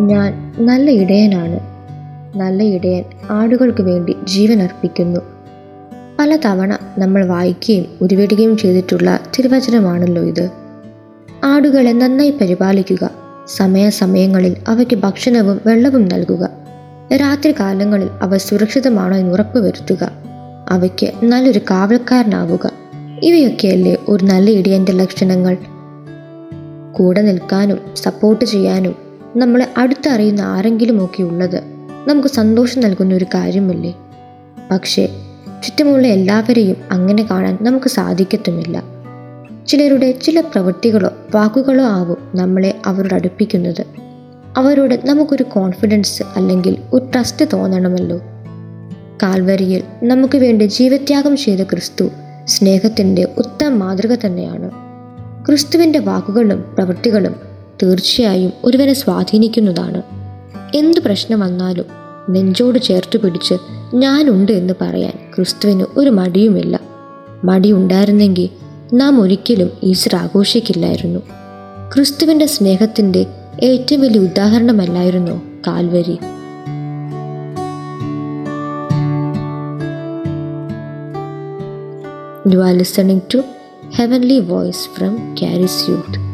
ഞാൻ നല്ല ഇടയനാണ്. നല്ല ഇടയൻ ആടുകൾക്ക് വേണ്ടി ജീവൻ അർപ്പിക്കുന്നു. പല തവണ നമ്മൾ വായിക്കുകയും ഉരുവിടുകയും ചെയ്തിട്ടുള്ള തിരുവചനമാണല്ലോ ഇത്. ആടുകളെ നന്നായി പരിപാലിക്കുക സമയാസമയങ്ങളിൽ അവയ്ക്ക് ഭക്ഷണവും വെള്ളവും നൽകുക രാത്രി കാലങ്ങളിൽ അവ സുരക്ഷിതമാണോ എന്ന് ഉറപ്പുവരുത്തുക അവയ്ക്ക് നല്ലൊരു കാവൽക്കാരനാവുക. ഇവയൊക്കെയല്ലേ ഒരു നല്ല ഇടിയന്റെ ലക്ഷണങ്ങൾ. കൂടെ നിൽക്കാനും സപ്പോർട്ട് ചെയ്യാനും നമ്മളെ അടുത്തറിയുന്ന ആരെങ്കിലുമൊക്കെ ഉള്ളത് നമുക്ക് സന്തോഷം നൽകുന്ന ഒരു കാര്യമല്ലേ? പക്ഷേ ചുറ്റുമുള്ള എല്ലാവരെയും അങ്ങനെ കാണാൻ നമുക്ക് സാധിക്കത്തുമില്ല ചിലരുടെ ചില പ്രവൃത്തികളോ വാക്കുകളോ ആവും നമ്മളെ അവരോട് അടുപ്പിക്കുന്നത്. അവരോട് നമുക്കൊരു കോൺഫിഡൻസ് അല്ലെങ്കിൽ ഒരു ട്രസ്റ്റ് തോന്നണമല്ലോ. കാൽവരിയിൽ നമുക്ക് വേണ്ടി ജീവത്യാഗം ചെയ്ത ക്രിസ്തു സ്നേഹത്തിന്റെ ഉത്തമ മാതൃക തന്നെയാണ്. ക്രിസ്തുവിന്റെ വാക്കുകളും പ്രവൃത്തികളും തീർച്ചയായും ഒരുവനെ സ്വാധീനിക്കുന്നതാണ്. എന്ത് പ്രശ്നം വന്നാലും നെഞ്ചോട് ചേർത്ത് പിടിച്ച് ഞാനുണ്ട് എന്ന് പറയാൻ ക്രിസ്തുവിന് ഒരു മടിയുമില്ല. മടി ഉണ്ടായിരുന്നെങ്കിൽ നാം ഒരിക്കലും ഈസ്റ്റർ ആഘോഷിക്കില്ലായിരുന്നു. ക്രിസ്തുവിന്റെ സ്നേഹത്തിന്റെ ഏറ്റവും വലിയ ഉദാഹരണമല്ലായിരുന്നു Calvary. You are listening to Heavenly Voice from Caris Youth.